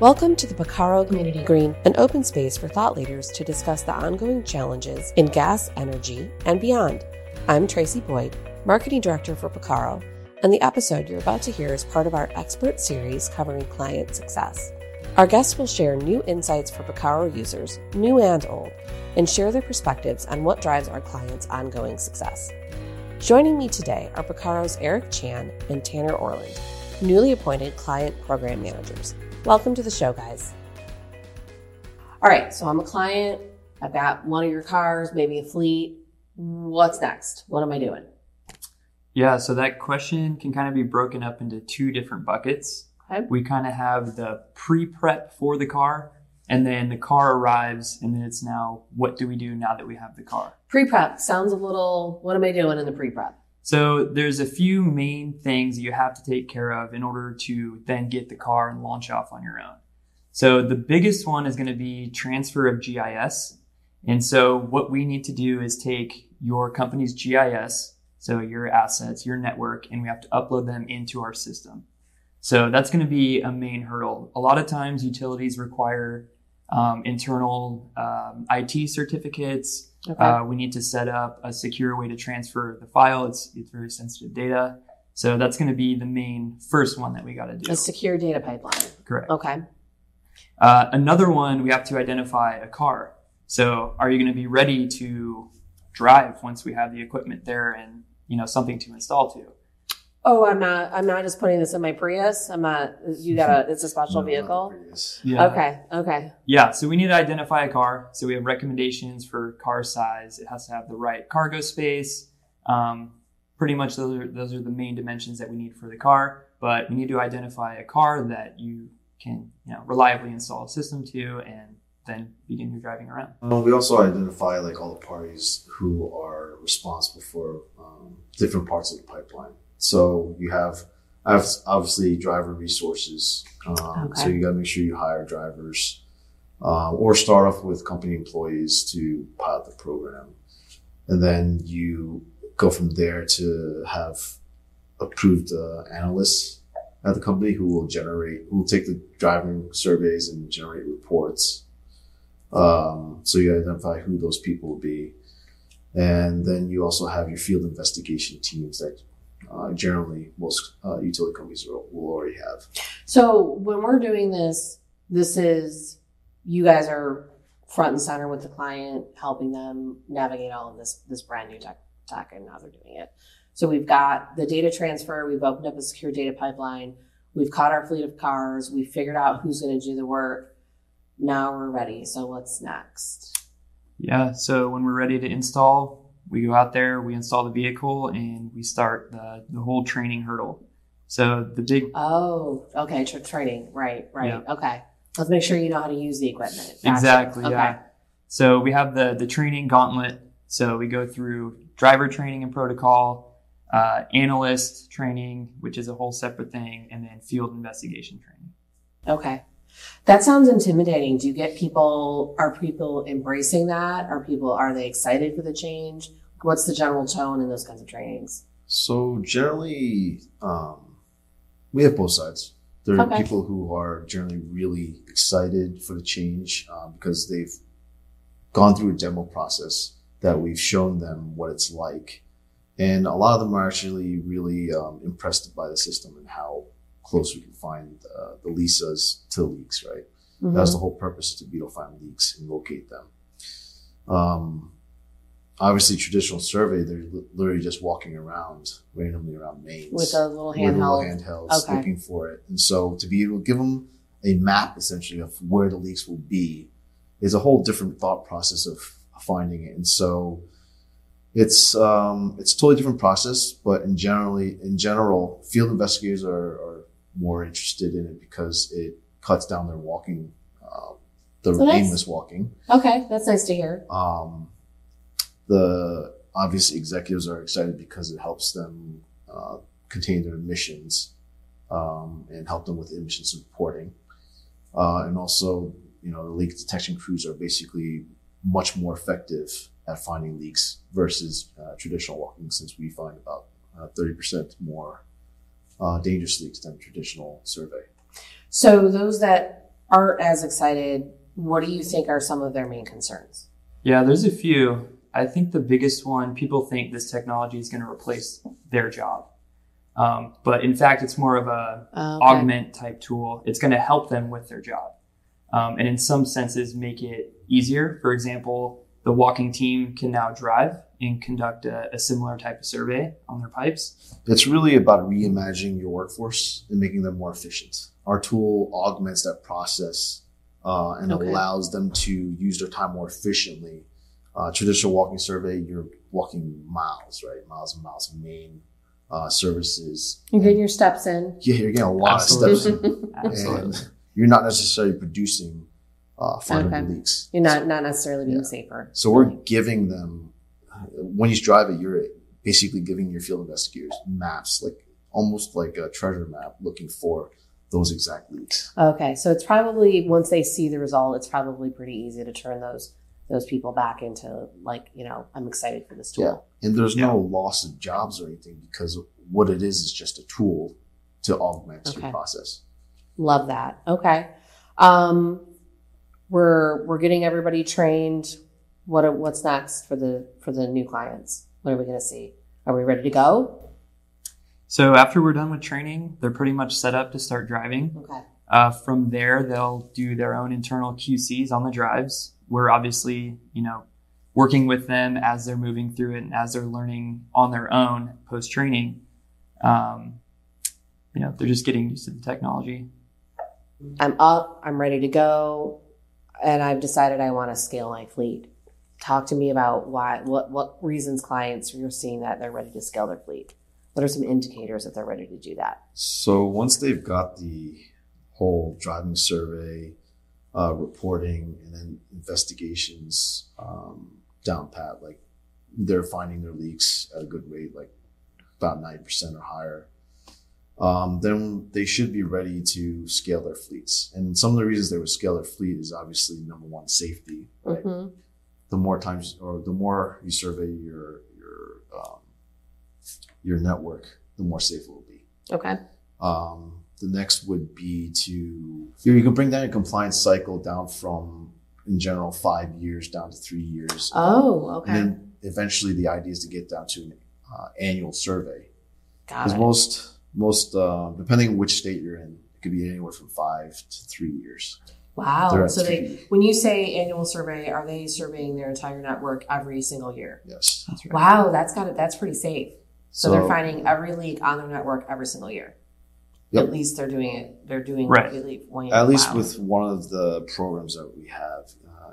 Welcome to the Picarro Community Green, an open space for thought leaders to discuss the ongoing challenges in gas, energy, and beyond. I'm Tracy Boyd, Marketing Director for Picarro, and the episode you're about to hear is part of our expert series covering client success. Our guests will share new insights for Picarro users, new and old, and share their perspectives on what drives our clients' ongoing success. Joining me today are Picarro's Eric Chan and Tanner Orland, newly appointed client program managers. Welcome to the show, guys. All right, so I'm a client. I've got one of your cars, maybe a fleet. What's next? What am I doing? Yeah, so that question can kind of be broken up into two different buckets. Okay. We kind of have the pre prep for the car, and then the car arrives, and then it's now what do we do now that we have the car? Pre prep sounds a little, what am I doing in the pre prep? So there's a few main things you have to take care of in order to then get the car and launch off on your own. So the biggest one is going to be transfer of GIS. And so what we need to do is take your company's GIS, so your assets, your network, and we have to upload them into our system. So that's going to be a main hurdle. A lot of times utilities require um, internal um, IT certificates, Okay. uh, we need to set up a secure way to transfer the file. It's it's very sensitive data, so that's going to be the main first one that we got to do. a secure data pipeline. Correct. Okay. Uh, another one, we have to identify a car. So, are you going to be ready to drive once we have the equipment there and you know something to install to? Oh, I'm not, I'm not just putting this in my Prius. I'm not, you got a, it's a special vehicle. Yeah. Okay. Okay. Yeah, so we need to identify a car. So we have recommendations for car size. It has to have the right cargo space. Um, pretty much those are those are the main dimensions that we need for the car. But we need to identify a car that you can you know reliably install a system to, and then begin your driving around. Um, we also identify like all the parties who are responsible for um, different parts of the pipeline. So you have obv- obviously driver resources. Um, So you got to make sure you hire drivers um, or start off with company employees to pilot the program, and then you go from there to have approved uh, analysts at the company who will generate, who will take the driving surveys and generate reports. Um, so you identify who those people will be. And then you also have your field investigation teams that uh, generally most uh, utility companies will, will already have. So when we're doing this, this is you guys are front and center with the client, helping them navigate all of this this brand new tech, tech and how they're doing it. So we've got the data transfer. We've opened up a secure data pipeline. We've caught our fleet of cars. We've figured out who's going to do the work. Now we're ready. So what's next? Yeah, so when we're ready to install, we go out there, we install the vehicle, and we start the, the whole training hurdle. So the big Oh, okay. Tra- training. Right. Right. Okay. Let's make sure you know how to use the equipment. Gotcha. Exactly. Okay. Yeah. So we have the the training gauntlet. So we go through driver training and protocol, uh, analyst training, which is a whole separate thing, and then field investigation training. Okay. That sounds intimidating. Do you get people, are people embracing that? Are people, are they excited for the change? What's the general tone in those kinds of trainings? So generally, um, we have both sides. There are Okay. people who are generally really excited for the change uh, because they've gone through a demo process that we've shown them what it's like, and a lot of them are actually really um, impressed by the system and how close we can find uh, the LISAs to leaks. Right. That's the whole purpose to be able to find leaks and locate them. Um, obviously, traditional survey, they're literally just walking around randomly around mains With a little little handheld. handhelds Okay. looking for it. And so to be able to give them a map essentially of where the leaks will be is a whole different thought process of finding it. And so it's um, it's a totally different process, but in generally in general, field investigators are, are more interested in it because it cuts down their walking, uh, the So aimless walking. Okay. That's nice to hear. Um, the obviously executives are excited because it helps them uh, contain their emissions um, and help them with emissions reporting. Uh, and also, you know, the leak detection crews are basically much more effective at finding leaks versus uh, traditional walking, since we find about uh, 30% more uh, dangerous leaks than traditional survey. So those that aren't as excited, what do you think are some of their main concerns? Yeah, there's a few. I think the biggest one, people think this technology is going to replace their job. Um, but in fact, it's more of a Oh, okay. augment type tool. It's going to help them with their job. Um, and in some senses, make it easier. For example, the walking team can now drive and conduct a, a similar type of survey on their pipes. It's really about reimagining your workforce and making them more efficient. Our tool augments that process uh, and Okay. allows them to use their time more efficiently. Uh, traditional walking survey, you're walking miles, right? Miles and miles of main uh, services. You're getting your steps in. Yeah, you're getting a lot Absolutely. of steps, in, Absolutely. and you're not necessarily producing uh, finding Okay. leaks. You're not not necessarily being Yeah. safer. So we're giving them when you drive it, you're basically giving your field investigators maps, like almost like a treasure map, looking for those exact leaks. Okay, so it's probably once they see the result, it's probably pretty easy to turn those those people back into like you know I'm excited for this tool. Yeah. And there's Yeah. no loss of jobs or anything because what it is is just a tool to augment Okay. your process. Love that. Okay, um, we're we're getting everybody trained. What are, what's next for the for the new clients? What are we going to see? Are we ready to go? So after we're done with training, they're pretty much set up to start driving. Okay. Uh, from there, they'll do their own internal QCs on the drives. We're obviously, you know, working with them as they're moving through it and as they're learning on their own post training. Um, you know, they're just getting used to the technology. I'm up. I'm ready to go, and I've decided I want to scale my fleet. Talk to me about why, what, what reasons clients you're seeing that they're ready to scale their fleet. What are some indicators that they're ready to do that? So once they've got the whole driving survey, uh, reporting, and then investigations um, down pat, like they're finding their leaks at a good rate, like about 90% or higher, um, then they should be ready to scale their fleets. And some of the reasons they would scale their fleet is obviously number one, safety. Right? Mhm. The more times or the more you survey your your um, your network, the more safe it will be. Okay. Um, the next would be to you, you can bring down your compliance cycle down from in general five years down to three years. Oh, okay. And then eventually the idea is to get down to an uh, annual survey Got because it. most most uh, depending on which state you're in, it could be anywhere from five to three years. They're Wow. at So they, when you say annual survey, are they surveying their entire network every single year? yes. That's right. Wow, that's got it. That's pretty safe. So, they're finding every leak on their network every single year. Yep. At least they're doing it. They're doing Right. every leak one year. At least Wow. with one of the programs that we have. Uh,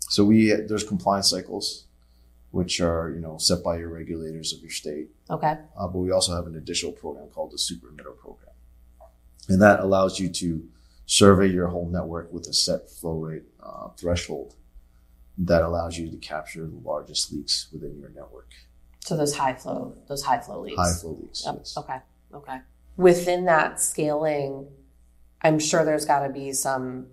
so we there's compliance cycles, which are you know set by your regulators of your state. Okay. Uh, but we also have an additional program called the Super Emitter Program. And that allows you to survey your whole network with a set flow rate uh, threshold that allows you to capture the largest leaks within your network. So those high flow, those high flow leaks. High flow leaks. Yep. yes. Okay. Okay. Within that scaling, I'm sure there's got to be some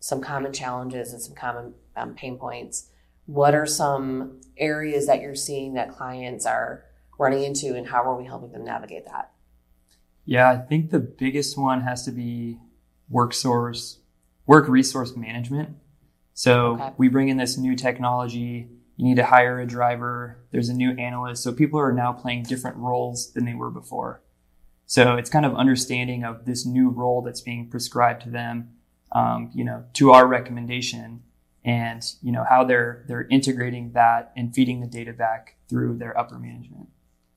some common challenges and some common um, pain points. What are some areas that you're seeing that clients are running into, and how are we helping them navigate that? Yeah, I think the biggest one has to be work source, work resource management. So Okay. we bring in this new technology. You need to hire a driver. There's a new analyst. So people are now playing different roles than they were before. So it's kind of understanding of this new role that's being prescribed to them, um, you know, to our recommendation, and you know how they're they're integrating that and feeding the data back through their upper management.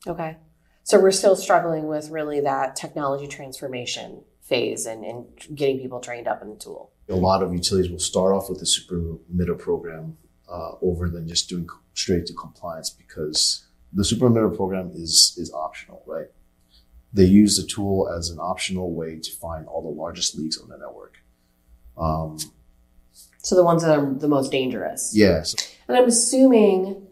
Okay. So we're still struggling with really that technology transformation phase and, and getting people trained up in the tool. A lot of utilities will start off with the Super Emitter Program uh, over than just doing straight to compliance because the Super Emitter Program is, is optional, right? They use the tool as an optional way to find all the largest leaks on the network. Um, So the ones that are the most dangerous. yeah, so And I'm assuming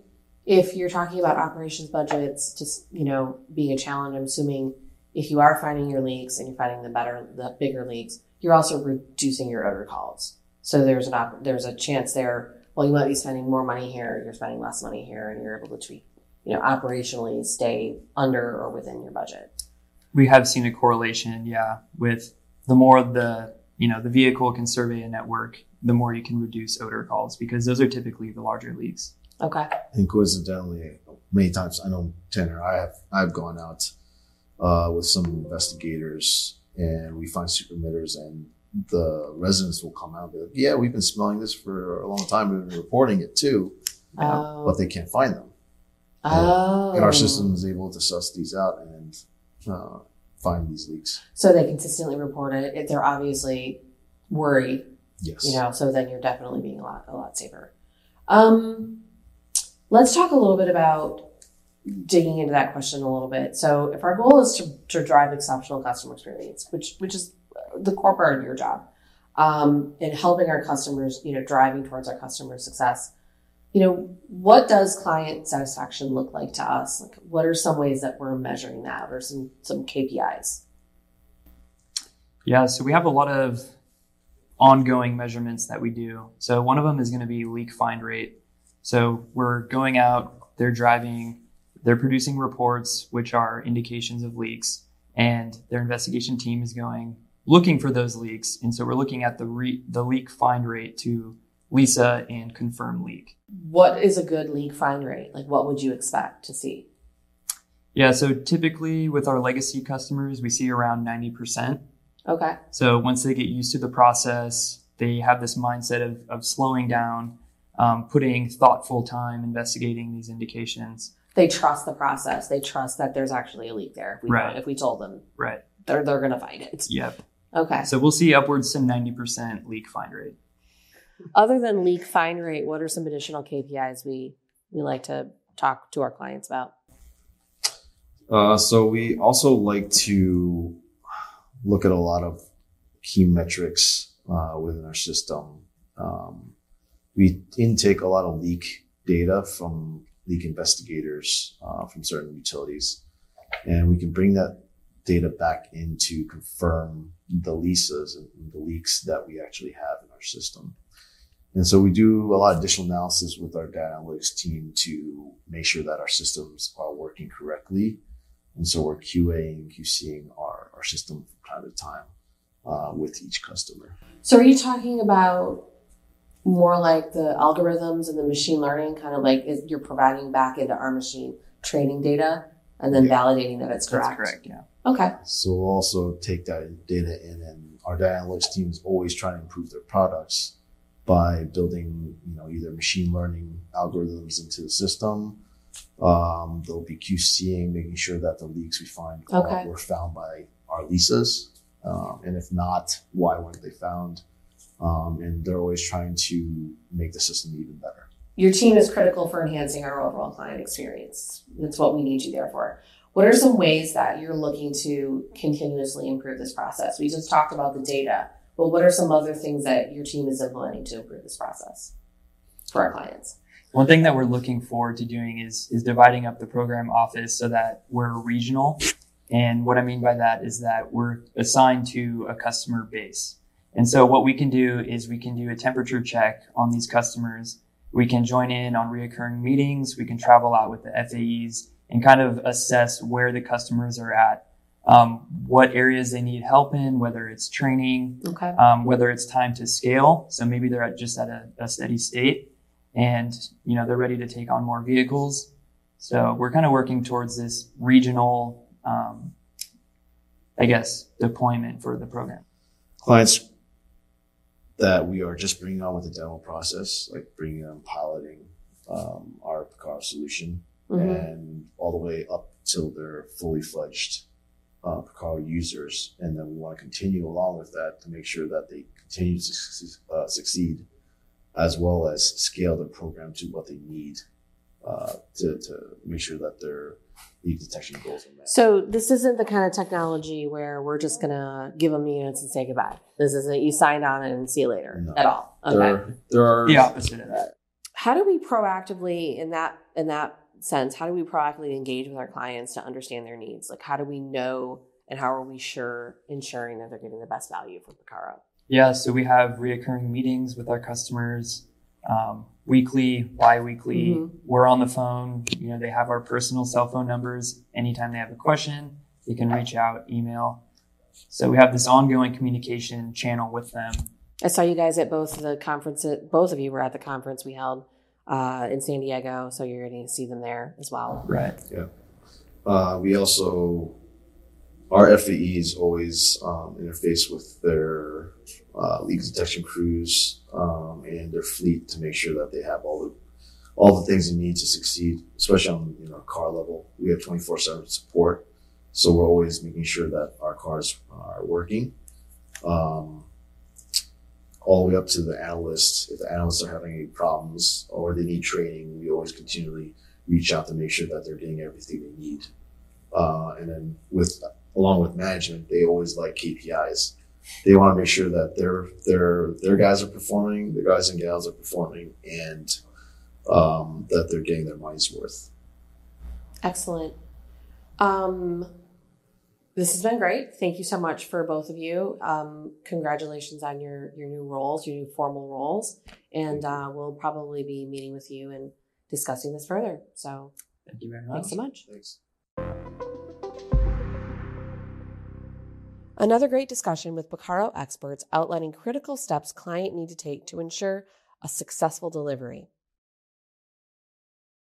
if you're talking about operations budgets, just you know, being a challenge, I'm assuming if you are finding your leaks and you're finding the better, the bigger leaks, you're also reducing your odor calls. So there's an op- there's a chance there. Well, you might be spending more money here, you're spending less money here, and you're able to tweak, you know, operationally stay under or within your budget. we have seen a correlation, yeah, with the more the you know, the vehicle can survey a network, the more you can reduce odor calls because those are typically the larger leaks. Okay. And coincidentally, many times I know Tanner, I have I've gone out uh, with some investigators and we find super emitters and the residents will come out and be like, yeah, we've been smelling this for a long time. We've been reporting it too, Oh. but they can't find them. oh. And our system is able to suss these out and uh, find these leaks. So they consistently report it. If they're obviously worried, Yes. you know, so then you're definitely being a lot, a lot safer. Um, let's talk a little bit about digging into that question a little bit. So if our goal is to, to drive exceptional customer experience, which, which is the core part of your job, um, and helping our customers, you know, driving towards our customer success, you know, what does client satisfaction look like to us? Like, what are some ways that we're measuring that or some, some KPIs? Yeah, so we have a lot of ongoing measurements that we do. So one of them is going to be leak find rate. So we're going out, they're driving, they're producing reports, which are indications of leaks, and their investigation team is going looking for those leaks. And so we're looking at the re- the leak find rate to LISA and confirm leak. What is a good leak find rate? Like, what would you expect to see? Yeah, so typically with our legacy customers, we see around 90%. Okay. So once they get used to the process, they have this mindset of, of slowing down, um, putting thoughtful time investigating these indications. They trust the process. They trust that there's actually a leak there. If we, Right. if we told them, Right. they're, they're going to find it. Yep. Okay. So we'll see upwards to 90% leak find rate. Other than leak find rate, what are some additional KPIs we, we like to talk to our clients about? Uh, so we also like to look at a lot of key metrics uh, within our system. Um, we intake a lot of leak data from leak investigators uh, from certain utilities, and we can bring that data back in to confirm the leases and the leaks that we actually have in our system. And so we do a lot of additional analysis with our data analytics team to make sure that our systems are working correctly. And so we're QAing, QCing our, our system from time to time uh, with each customer. So are you talking about more like the algorithms and the machine learning, kind of like is- you're providing back into our machine training data and then Yeah. validating that it's correct? That's correct. Yeah. Okay. So we'll also take that data in and our data analytics team is always trying to improve their products by building, you know, either machine learning algorithms into the system. Um, they'll be QCing, making sure that the leaks we find Okay. were found by our LISAs. Um, and if not, why weren't they found? Um, and they're always trying to make the system even better. Your team is critical for enhancing our overall client experience. That's what we need you there for. What are some ways that you're looking to continuously improve this process? We just talked about the data, but what are some other things that your team is implementing to improve this process for our clients? One thing that we're looking forward to doing is is dividing up the program office so that we're regional. And what I mean by that is that we're assigned to a customer base. And so what we can do is we can do a temperature check on these customers. We can join in on reoccurring meetings. We can travel out with the FAEs and kind of assess where the customers are at, um, what areas they need help in, whether it's training, Okay. um, whether it's time to scale. So maybe they're at just at a, a steady state and, you know, they're ready to take on more vehicles. So we're kind of working towards this regional, um, I guess, deployment for the program. clients that we are just bringing on with the demo process, like bringing on piloting um, our Picarro solution, Mhm. and all the way up till they're fully fledged uh, Picarro users. And then we want to continue along with that to make sure that they continue to suc- uh, succeed, as well as scale their program to what they need uh, to, to make sure that their leak detection goals are met. So this isn't the kind of technology where we're just gonna give them units and say goodbye. This isn't you signed on and see you later No. at all. Okay. There, there are The opposite of that. how do we proactively in that in that sense how do we proactively engage with our clients to understand their needs like how do we know and how are we sure ensuring that they're getting the best value from Picarro Yeah. So we have reoccurring meetings with our customers, um, weekly, bi-weekly. Mhm. We're on the phone. You know, they have our personal cell phone numbers. Anytime they have a question, they can reach out, email. So we have this ongoing communication channel with them. I saw you guys at both the conferences. Both of you were at the conference we held uh, in San Diego, so you're going to see them there as well. Right. Yeah. Uh, we also, our FAEs always um, interface with their uh, leak detection crews um, and their fleet to make sure that they have all the all the things they need to succeed, especially on you know car level. We have twenty four seven support, so we're always making sure that our cars are working. Um, all the way up to the analysts. If the analysts are having any problems or they need training, we always continually reach out to make sure that they're getting everything they need. Uh, and then with along with management, they always like KPIs. They want to make sure that their their their guys are performing, the guys and gals are performing, and um, that they're getting their money's worth. Excellent. Um, this has been great. Thank you so much for both of you. Um, congratulations on your your new roles, your new formal roles, and uh, we'll probably be meeting with you and discussing this further. So Thank you very much. thanks so much. Thanks. Another great discussion with Picarro experts outlining critical steps client need to take to ensure a successful delivery.